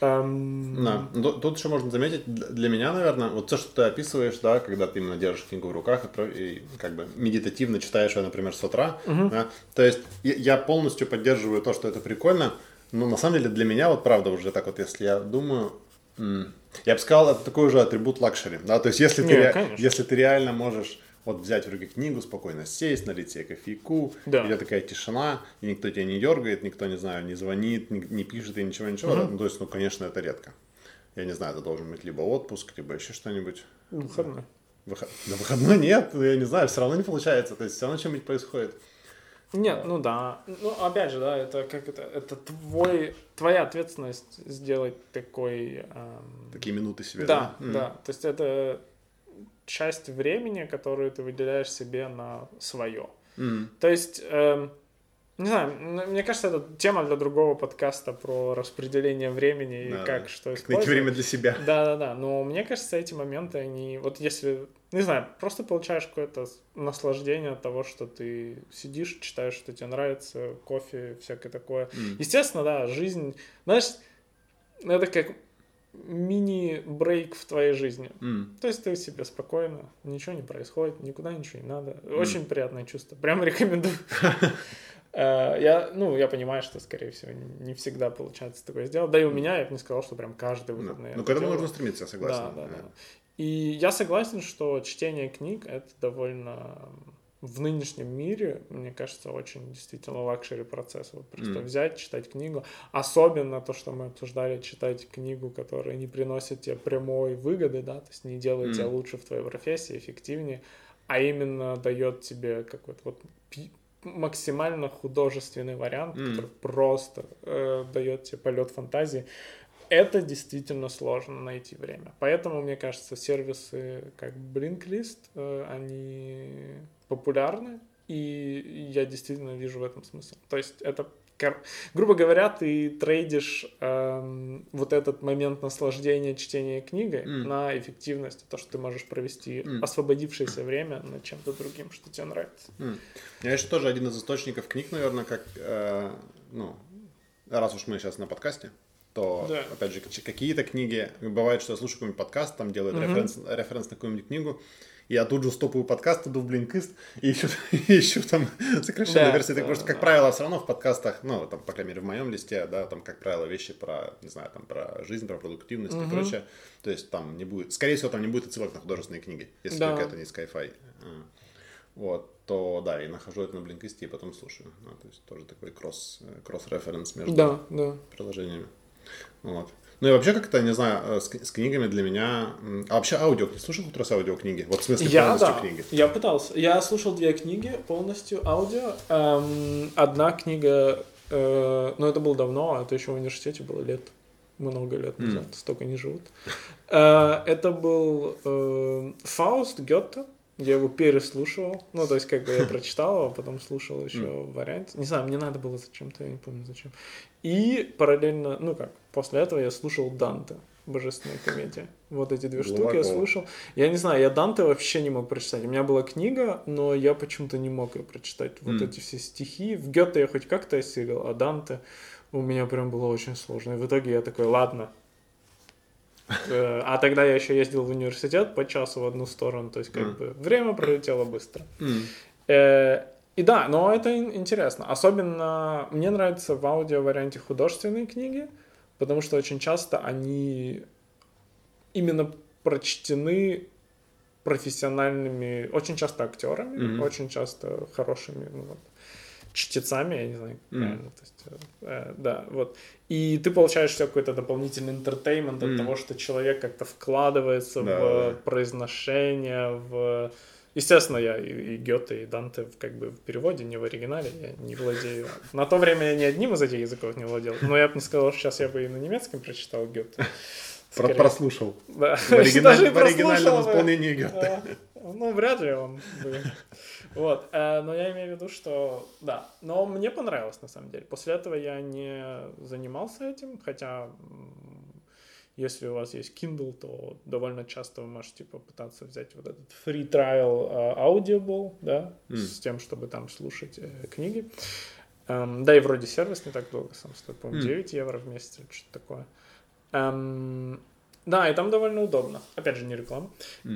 Эм, Да. Тут, тут еще можно заметить, для меня, наверное, вот то, что ты описываешь, да, когда ты именно держишь книгу в руках и, как бы медитативно читаешь ее, например, с утра, да, то есть я полностью поддерживаю то, что это прикольно, но на самом деле для меня, вот правда, уже так вот, если я думаю, м, я бы сказал, это такой уже атрибут luxury, да, то есть если ты, Не, ре- конечно. если ты реально можешь вот взять в руки книгу, спокойно сесть, налить себе кофейку, Да. и у тебя такая тишина, и никто тебя не дергает, никто, не знаю, не звонит, не, не пишет и ничего-ничего. да. Ну, то есть, ну, конечно, это редко. Я не знаю, это должен быть либо отпуск, либо еще что-нибудь. выходной. Выход... На выходной нет, я не знаю, все равно не получается. То есть, все равно что-нибудь происходит. Нет, ну да. Ну, опять же, да, это как это, это твой, твоя ответственность сделать такой... эм, Такие минуты себе. да, М. да. То есть это часть времени, которую ты выделяешь себе на свое. М. То есть, эм, не знаю, мне кажется, это тема для другого подкаста про распределение времени и Да, как да. что Как использовать. найти время для себя. Да, да, да. Но мне кажется, эти моменты, они. Вот если. Не знаю, просто получаешь какое-то наслаждение от того, что ты сидишь, читаешь, что тебе нравится, кофе, всякое такое. М. Естественно, да, жизнь. Знаешь, это как мини-брейк в твоей жизни. М. То есть ты себе спокойно, ничего не происходит, никуда ничего не надо. Очень приятное чувство. Прям рекомендую. Э, Я, ну, я понимаю, что, скорее всего, не всегда получается такое сделать. Да и у меня, я бы не сказал, что прям каждый Ну, выходный. ну, это к этому нужно стремиться, я согласен. Да, да, Да. И я согласен, что чтение книг это довольно в нынешнем мире, мне кажется, очень действительно luxury процесс. Вот просто Мгм. взять, читать книгу. Особенно то, что мы обсуждали, читать книгу, которая не приносит тебе прямой выгоды, да, то есть не делает тебя Мгм. лучше в твоей профессии, эффективнее, а именно дает тебе какой-то вот максимально художественный вариант, Мгм. который просто э, дает тебе полет фантазии. Это действительно сложно найти время. Поэтому, мне кажется, сервисы как Blinkist, э, они популярны, и я действительно вижу в этом смысл. То есть это, грубо говоря, ты трейдишь эм, вот этот момент наслаждения чтения книгой М. на эффективность, то, что ты можешь провести М. освободившееся время над чем-то другим, что тебе нравится. М. Я еще тоже один из источников книг, наверное, как, э, ну, раз уж мы сейчас на подкасте, то, Да. опять же, какие-то книги, бывает, что я слушаю какой-нибудь подкаст, там делают Мгм. референс, референс на какую-нибудь книгу, и я тут же стопаю подкаст, иду в Блинкист и ищу, ищу там сокращенную Да, версию. да, потому что, как правило, все равно в подкастах, ну, там, по крайней мере, в моем листе, да, там, как правило, вещи про, не знаю, там, про жизнь, про продуктивность и Мгм. прочее. То есть там не будет, скорее всего, там не будет отсылок на художественные книги, если Да. только это не Sci-Fi. А. Вот, то да, и нахожу это на Блинкисте и потом слушаю. Ну, то есть тоже такой кросс, э, кросс-референс между Да, да. приложениями. Вот. Ну и вообще как-то, не знаю, э, с, с книгами для меня... А вообще аудио, ты слушал хоть раз аудиокниги? Вот в смысле Я, полностью да, книги? я пытался. Я слушал две книги полностью аудио. Эм, одна книга, э, ну это было давно, а это еще в университете было лет, много лет назад, столько не живут. Э, это был э, Фауст Гетте. Я его переслушивал. Ну, то есть, как бы я прочитал его, а потом слушал еще в варианте. Не знаю, мне надо было зачем-то, я не помню зачем. И параллельно, ну как, после этого я слушал Данте, Божественная комедия. Вот эти две штуки я слушал. Я не знаю, я Данте вообще не мог прочитать. У меня была книга, но я почему-то не мог ее прочитать. Вот М. эти все стихи. В Гёте я хоть как-то осилил, а Данте у меня прям было очень сложно. И в итоге я такой, ладно. Э, А тогда я еще ездил в университет по часу в одну сторону, то есть как бы время пролетело быстро. Э, И да, но это ин- интересно. Особенно мне нравится в аудио варианте художественные книги, потому что очень часто они именно прочтены профессиональными, очень часто актерами, Мгм. очень часто хорошими ну, вот, чтецами, я не знаю, как Мгм. правильно. То есть, э, э, да, вот. И ты получаешь все какой-то дополнительный интертеймент от Мгм. того, что человек как-то вкладывается Да, в да, да. произношение, в... Естественно, я и, и Гёте, и Данте как бы в переводе, не в оригинале, я не владею. На то время я ни одним из этих языков не владел. Но я бы не сказал, что сейчас я бы и на немецком прочитал Гёте. Про-. Прослушал. Да. В, оригиналь- в оригинальном исполнении Гёте. А, Ну, вряд ли он бы. Вот. э, Но я имею в виду, что да. Но мне понравилось, на самом деле. После этого я не занимался этим, хотя если у вас есть Kindle, то довольно часто вы можете попытаться взять вот этот free trial э, Audible, да, М. с тем, чтобы там слушать э, книги. Эм, Да и вроде сервис не так долго сам стоит, по-моему. 9 евро в месяц, или что-то такое. Эм, да, и там довольно удобно. Опять же, не реклама.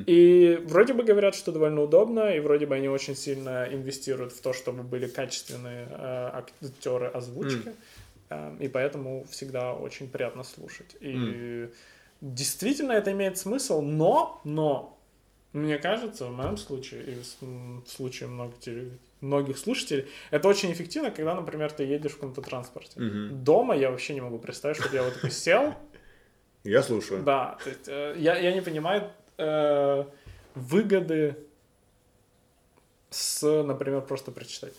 И вроде бы говорят, что довольно удобно, и вроде бы они очень сильно инвестируют в то, чтобы были качественные э, актеры озвучки. Эм, и поэтому всегда очень приятно слушать. И действительно это имеет смысл, но, но, мне кажется, в моем случае и в случае многих, теле- многих слушателей, это очень эффективно, когда, например, ты едешь в каком-то транспорте. Дома я вообще не могу представить, чтобы я вот такой сел, Я слушаю. да, то есть, э, я, я не понимаю э, выгоды с, например, просто прочитать.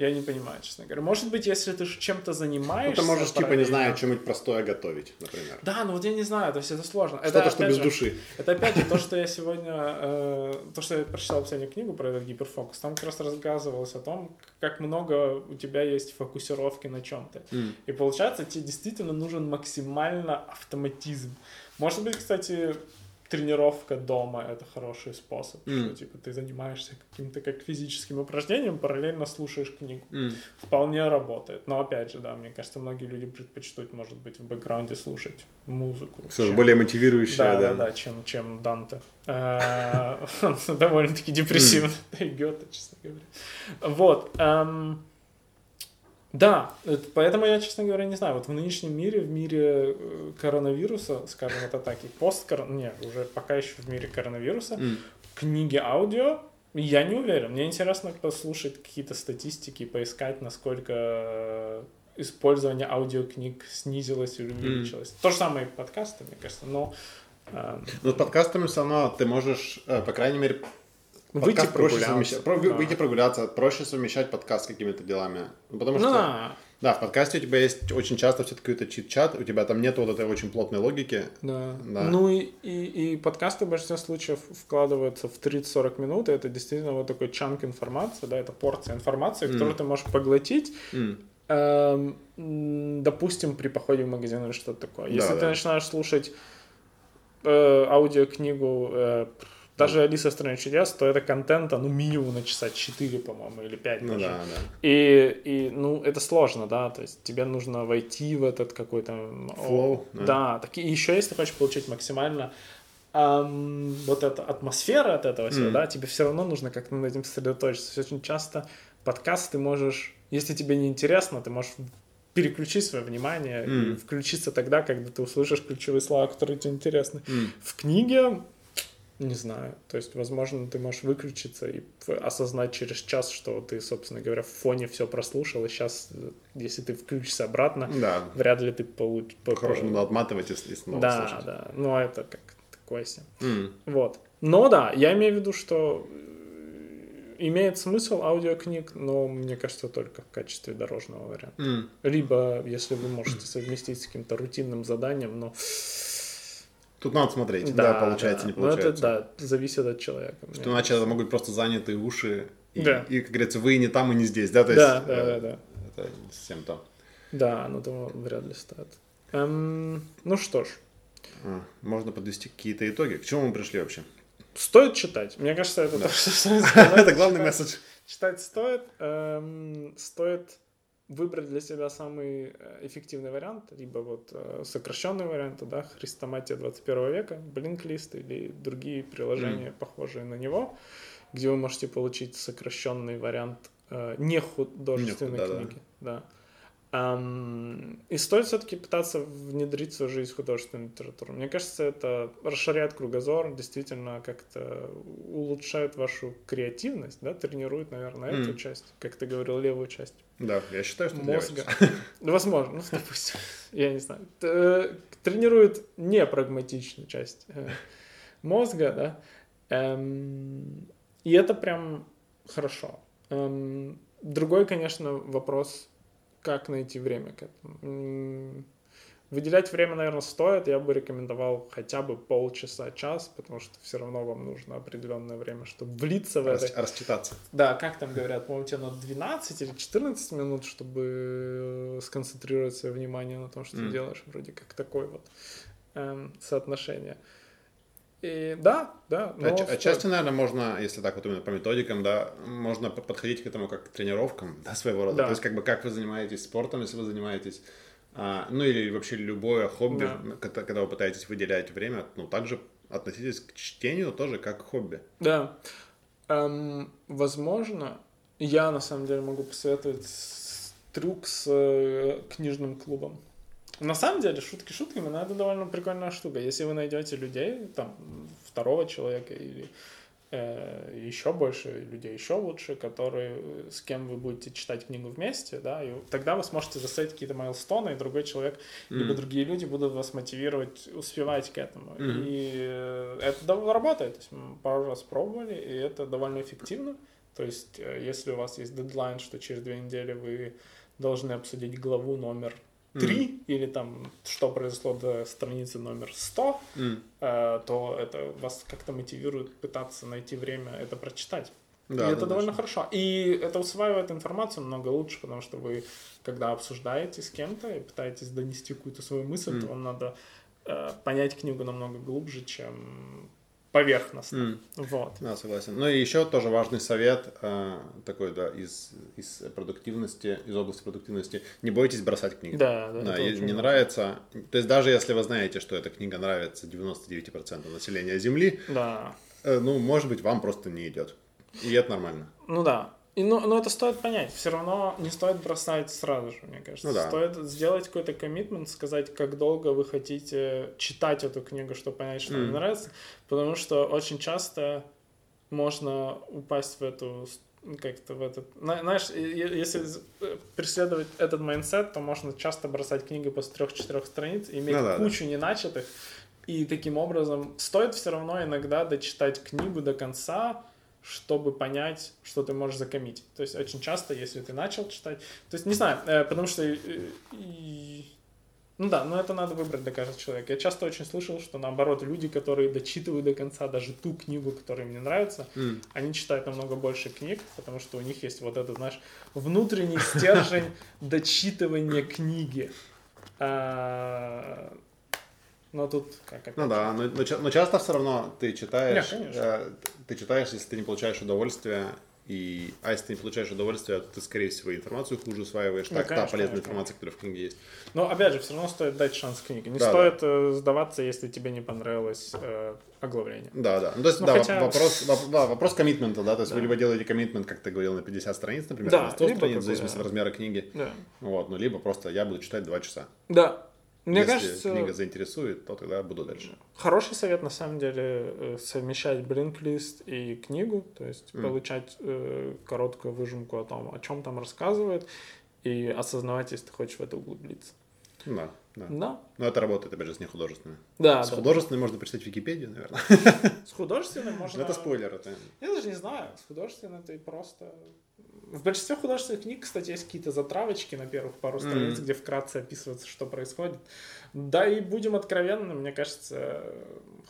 Я не понимаю, честно говоря. Может быть, если ты чем-то Ну, занимаешься... ты можешь, типа, не знаю, что-нибудь простое готовить, например. Да, ну вот я не знаю, то есть это сложно. Это, Что-то, что опять без же, души. Это опять же то, что я сегодня, э, то, что я прочитал последнюю книгу про этот гиперфокус, там как раз рассказывалось о том, как много у тебя есть фокусировки на чем-то. И получается, тебе действительно нужен максимально автоматизм. Может быть, кстати, тренировка дома это хороший способ, что типа ты занимаешься каким-то как физическим упражнением, параллельно слушаешь книгу. Вполне работает. Но опять же, да, мне кажется, многие люди предпочтут, может быть, в бэкграунде слушать музыку. Все чем- более мотивирующее, да, да. да, да, чем, чем Данте. Э, довольно-таки депрессивный. Да и Гёте, честно говоря. Вот. Эм, Да, это- поэтому я, честно говоря, не знаю. Вот в нынешнем мире, в мире э, коронавируса, скажем это так, и посткорон... Не, уже пока еще в мире коронавируса, М. книги аудио, я не уверен. Мне интересно послушать какие-то статистики, поискать, насколько э, использование аудиокниг снизилось или увеличилось. То же самое и подкасты, мне кажется, но э, Ну, с подкастами все равно ты можешь, э, по крайней мере, выйти проще прогуляться. совмещать. Да. Выйти прогуляться, проще совмещать подкаст с какими-то делами. Ну, потому что, да, да, в подкасте у тебя есть очень часто все-таки какой-то чит-чат, у тебя там нет вот этой очень плотной логики. да. Да. Ну и, и, и подкасты в большинстве случаев вкладываются в 30-40 минут, и это действительно вот такой чанк информации, да, это порция информации, которую ты можешь поглотить, М. Эм, допустим, при походе в магазин или что-то такое. Да, Если ты да. начинаешь слушать э, аудиокнигу э, даже Алиса в стране чудес, то это контента, ну, минимум на часа 4, по-моему, или 5 Ну даже. да, да. И, и, ну, это сложно, да, то есть тебе нужно войти в этот какой-то... о, да. Да, так и еще если хочешь получить максимально ам, вот эта атмосфера от этого всего, Мгм. да, тебе все равно нужно как-то над этим сосредоточиться. Очень часто подкаст ты можешь, если тебе не интересно, ты можешь переключить свое внимание и Мгм. включиться тогда, когда ты услышишь ключевые слова, которые тебе интересны. М. В книге не знаю. То есть, возможно, ты можешь выключиться и осознать через час, что ты, собственно говоря, в фоне все прослушал, и сейчас, если ты включишься обратно, Да. вряд ли ты получишь... По-хорошему надо отматывать и, и снова Да, слушать. да. Ну, это как такое себе. М. Вот. Но да, я имею в виду, что э, имеет смысл аудиокниг, но мне кажется, только в качестве дорожного варианта. М. Либо, если вы можете совместить с каким-то рутинным заданием, но... Тут надо смотреть, да, получается, не Но это, получается. да, зависит от человека. Что иначе это могут быть просто занятые уши. И, Да. и, как говорится, вы не там, и не здесь, да? То Да, есть, да, э, да, да. Это совсем то. Да, но того вряд ли стоит. Эм, ну что ж, А, можно подвести какие-то итоги. К чему мы пришли вообще? стоит читать. Мне кажется, это Да. то, что стоит. Это главный месседж. Читать стоит. Эм, стоит выбрать для себя самый э, эффективный вариант, либо вот э, сокращенный вариант, да, Хрестоматия 21 века, Блинклист или другие приложения, похожие на него, где вы можете получить сокращенный вариант э, не художественной Не да, да. книги. Да. Ам, и стоит все-таки пытаться внедрить в свою жизнь художественную литературу. Мне кажется, это расширяет кругозор, действительно как-то улучшает вашу креативность, да, тренирует, наверное, эту М. часть, как ты говорил, левую часть Да, я считаю, что мозга. Ну, Возможно, ну, допустим, я не знаю. Э, Тренирует непрагматичную часть э, мозга, да. Эм, И это прям хорошо. Эм, Другой, конечно, вопрос, как найти время к этому. Выделять время, наверное, стоит. Я бы рекомендовал хотя бы полчаса, час, потому что все равно вам нужно определенное время, чтобы влиться в это. Рас- Расчитаться. Да, как там говорят, по-моему, тебе надо 12 или 14 минут, чтобы э, сконцентрировать свое внимание на том, что ты М. делаешь, вроде как такое вот эм, соотношение. И да, да. но Отч-. Отчасти, наверное, можно, если так вот именно по методикам, да, можно по- подходить к этому как к тренировкам, да, своего рода. Да. То есть, как бы, как вы занимаетесь спортом, если вы занимаетесь А, ну или вообще любое хобби, Да. когда, когда вы пытаетесь выделять время, ну также относитесь к чтению тоже как к хобби. Да. Эм, возможно, я на самом деле могу посоветовать трюк с э, книжным клубом. На самом деле, шутки шутками, но это довольно прикольная штука. Если вы найдете людей, там, второго человека или э, еще больше людей, еще лучше, которые, э, с кем вы будете читать книгу вместе, да, и тогда вы сможете заставить какие-то майлстоны, и другой человек, либо другие люди будут вас мотивировать успевать к этому. Мгм. И э, это работает. То есть мы пару раз пробовали, и это довольно эффективно. То есть, э, если у вас есть дедлайн, что через две недели вы должны обсудить главу номер три, или там, что произошло до страницы номер 100, М. э, то это вас как-то мотивирует пытаться найти время это прочитать. Да, и это однозначно. довольно хорошо. И это усваивает информацию намного лучше, потому что вы, когда обсуждаете с кем-то и пытаетесь донести какую-то свою мысль, то вам надо э, понять книгу намного глубже, чем поверхностно. М. Вот. Да, согласен. Ну и еще тоже важный совет э, такой, да, из, из продуктивности, из области продуктивности. Не бойтесь бросать книги. Да, да. Да, не важно. нравится. То есть даже если вы знаете, что эта книга нравится 99% населения Земли, Да. э, ну, может быть, вам просто не идет. И это нормально. Ну да. И, но, но это стоит понять. Все равно не стоит бросать сразу же, мне кажется. Ну да. Стоит сделать какой-то коммитмент, сказать, как долго вы хотите читать эту книгу, чтобы понять, что Мгм. вам нравится. Потому что очень часто можно упасть в эту как-то в этот... зна- Знаешь, если э, преследовать этот mindset, то можно часто бросать книги после трех-четырех страниц, иметь Ну да, да. кучу неначатых, и таким образом стоит все равно иногда дочитать книгу до конца, чтобы понять, что ты можешь закоммитить. То есть очень часто, если ты начал читать, то есть не знаю, э, потому что э, и- ну да, но это надо выбрать для каждого человека. Я часто очень слышал, что наоборот люди, которые дочитывают до конца даже ту книгу, которая мне нравится, М. они читают намного больше книг, потому что у них есть вот этот, знаешь, внутренний стержень дочитывания книги. Но тут как опять Ну да, но, но но часто все равно ты читаешь, э, ты читаешь, если ты не получаешь удовольствия, и, а если ты не получаешь удовольствия, то ты, скорее всего, информацию хуже усваиваешь. Ну, так, та конечно, полезная конечно. информация, которая в книге есть. Но опять же, все равно стоит дать шанс книге. Не Да, стоит э, сдаваться, если тебе не понравилось э, оглавление. Да, да. Ну, то есть, Ну, да, хотя- вопрос, воп- да, вопрос коммитмента, да, то есть вы Да. либо делаете коммитмент, как ты говорил, на 50 страниц, например, Да, на 100 либо страниц, в зависимости да. от размера книги. Да. Вот, ну, либо просто я буду читать 2 часа. Да. Мне Если кажется, книга заинтересует, то тогда буду дальше. хороший совет на самом деле э, совмещать блинк-лист и книгу, то есть Мгм. получать э, короткую выжимку о том, о чем там рассказывают, и осознавать, если ты хочешь в это углубиться. Да, да. Да. Но это работает, опять же, с нехудожественной. Да, с да. художественной можно почитать Википедию, наверное. С художественным можно... Это спойлер. Это... Я даже не знаю, с художественным ты просто... В большинстве художественных книг, кстати, есть какие-то затравочки на первых пару страниц, Мгм. где вкратце описывается, что происходит. Да и будем откровенны, мне кажется,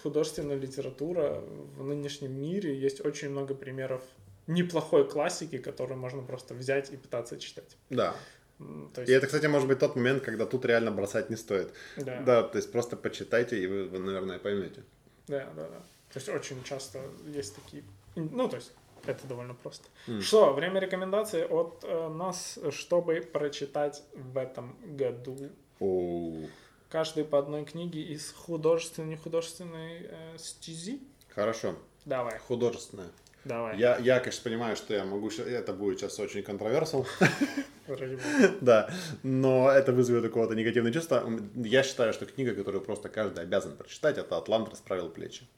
художественная литература в нынешнем мире есть очень много примеров неплохой классики, которую можно просто взять и пытаться читать. Да. То И есть, это, кстати, может быть тот момент, когда тут реально бросать не стоит. да, Да, то есть просто почитайте, и вы, вы, наверное, поймете. да, да, да. То есть очень часто есть такие... Ну, то есть это довольно просто. М. Что, время рекомендаций от э, нас, чтобы прочитать в этом году. О, Каждый по одной книге из художественной, нехудожественной э, стези. хорошо. Давай, Художественное. давай. Я, я, конечно, понимаю, что я могу... Это будет сейчас очень контроверсал. Да, но это вызовет у кого-то негативное чувство. Я считаю, что книга, которую просто каждый обязан прочитать, это «Атлант расправил плечи».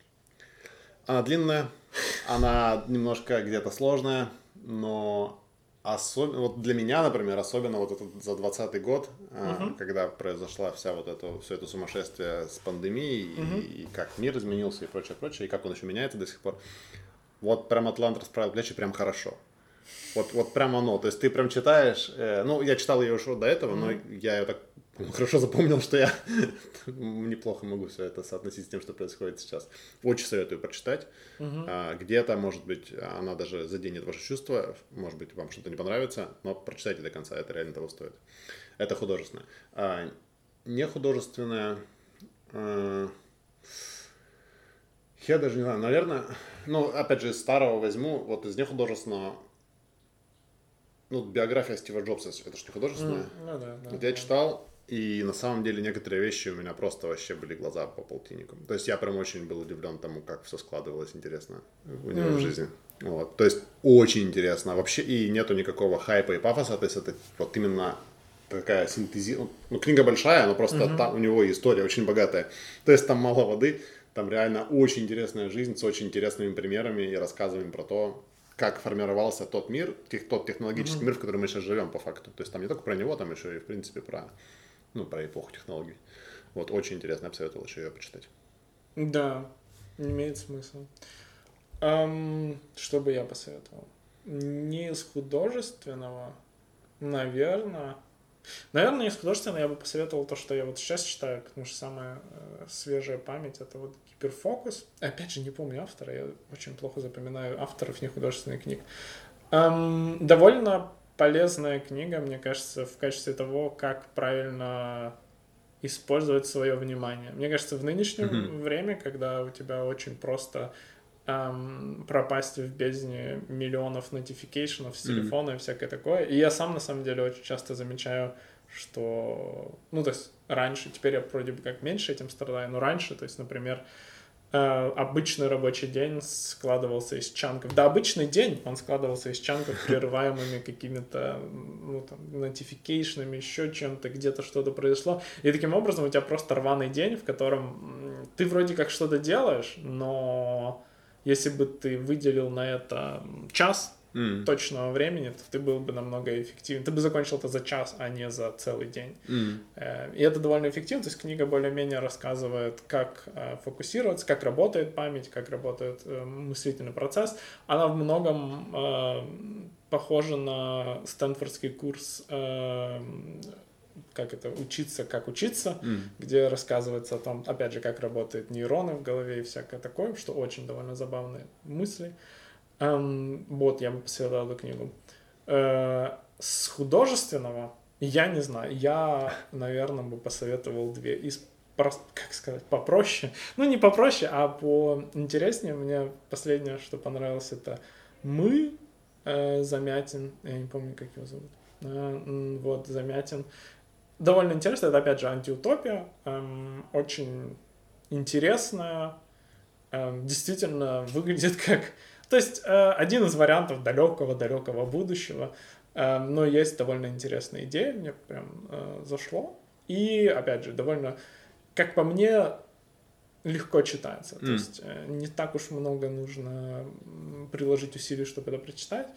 Она длинная, она немножко где-то сложная, но особенно, вот для меня, например, особенно вот этот за 20 год, а, когда произошла вся вот это, все это сумасшествие с пандемией, и, и как мир изменился и прочее, прочее, и как он еще меняется до сих пор. Вот прям «Атлант расправил плечи» прям хорошо. Вот, вот прям оно. То есть ты прям читаешь. э, ну, я читал ее уже до этого, но я ее так по-моему, хорошо запомнил, что я неплохо могу все это соотносить с тем, что происходит сейчас. Очень советую прочитать. А, где-то, может быть, она даже заденет ваши чувства, может быть, вам что-то не понравится, но прочитайте до конца, это реально того стоит. Это художественное. А, не художественное. а, я даже не знаю, наверное, ну, опять же, из старого возьму, вот из нехудожественного, ну, биография Стива Джобса, это же не художественная. Ну да, да. Вот я читал, И на самом деле некоторые вещи у меня просто вообще были глаза по полтиннику. То есть я прям очень был удивлен тому, как все складывалось интересно у него mm. в жизни. Вот. То есть очень интересно. Вообще и нету никакого хайпа и пафоса. То есть это вот именно такая синтези... Ну, книга большая, но просто mm-hmm. там у него история очень богатая. То есть там мало воды, там реально очень интересная жизнь с очень интересными примерами и рассказываем про то, как формировался тот мир, тех, тот технологический mm-hmm. мир, в котором мы сейчас живем по факту. То есть там не только про него, там еще и, в принципе, про, ну, про эпоху технологий. Вот, очень интересно, я бы советовал еще ее почитать. Да, имеет смысл. Um, что бы я посоветовал? Не из художественного, наверное, Наверное, из художественного я бы посоветовал то, что я вот сейчас читаю, потому что самая э, свежая память это вот гиперфокус. Опять же, не помню автора, я очень плохо запоминаю авторов нехудожественных книг. Эм, довольно полезная книга, мне кажется, в качестве того, как правильно использовать свое внимание. Мне кажется, в нынешнем mm-hmm. время, когда у тебя очень просто эм, пропасть в бездне миллионов нотификейшенов с телефона mm-hmm. и всякое такое. И я сам, на самом деле, очень часто замечаю, что... Ну, то есть раньше, теперь я вроде бы как меньше этим страдаю, но раньше, то есть, например, обычный рабочий день складывался из чанков. Да, обычный день он складывался из чанков, прерываемыми какими-то ну, там, нотификейшенами, еще чем-то, где-то что-то произошло. И таким образом у тебя просто рваный день, в котором ты вроде как что-то делаешь, но если бы ты выделил на это час mm. точного времени, то ты был бы намного эффективнее. Ты бы закончил это за час, а не за целый день. Mm. И это довольно эффективно. То есть книга более-менее рассказывает, как э, фокусироваться, как работает память, как работает э, мыслительный процесс. Она в многом похожа на стэнфордский курс как это, учиться, как учиться, mm. где рассказывается о том, опять же, как работают нейроны в голове и всякое такое, что очень довольно забавные мысли. Um, вот, я бы посоветовал эту книгу. Uh, с художественного, я не знаю, я, наверное, бы посоветовал две из как сказать, попроще. Ну, не попроще, а поинтереснее. Мне последнее, что понравилось, это «Мы» э, Замятин. Я не помню, как его зовут. Э, вот, Замятин довольно интересно. Это, опять же, антиутопия. Эм, очень интересная. Эм, действительно выглядит как... То есть э, один из вариантов далекого-далекого будущего. Э, но есть довольно интересная идея. Мне прям э, зашло. И, опять же, довольно, как по мне, легко читается. Mm. То есть не так уж много нужно приложить усилий, чтобы это прочитать.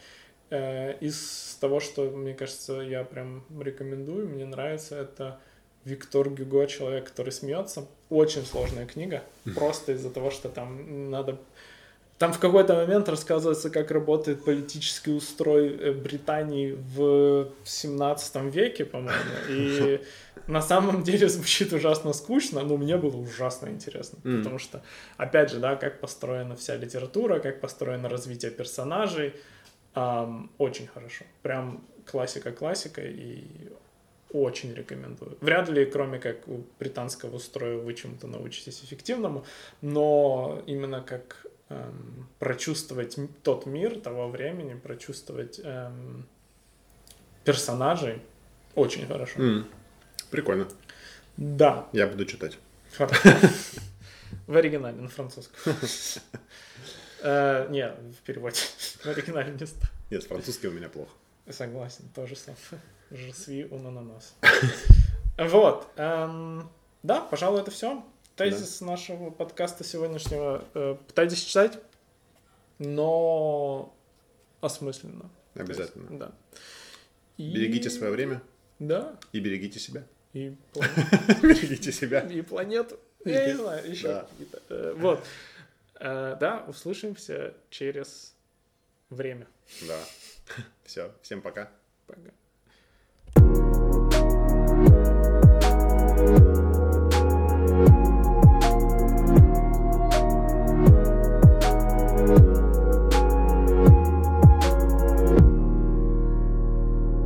Из того, что, мне кажется, я прям рекомендую, мне нравится, это Виктор Гюго «Человек, который смеется». Очень сложная книга, просто из-за того, что там надо... Там в какой-то момент рассказывается, как работает политический устрой э, Британии в 17 веке, по-моему. И на самом деле звучит ужасно скучно, но мне было ужасно интересно. Mm. Потому что, опять же, да, как построена вся литература, как построено развитие персонажей, Um, очень хорошо. Прям классика-классика и очень рекомендую. Вряд ли, кроме как у британского строя, вы чему-то научитесь эффективному, но именно как эм, прочувствовать тот мир того времени, прочувствовать эм, персонажей очень хорошо. Mm. Прикольно. Да. Я буду читать. Хорошо. В оригинале, на французском. Э, не, в переводе. В оригинале не стал. Нет, с французским у меня плохо. Согласен, тоже. Je suis un ananas. Вот. Эм, да, пожалуй, это все. Тезис да. нашего подкаста сегодняшнего. Э, пытайтесь читать, но осмысленно. Обязательно. Есть, да. И... Берегите свое время. Да. И берегите себя. И берегите себя. И планету. Я не знаю, еще какие-то. Э, вот. Э, да, услышимся через время. Да. Все, всем пока. Пока.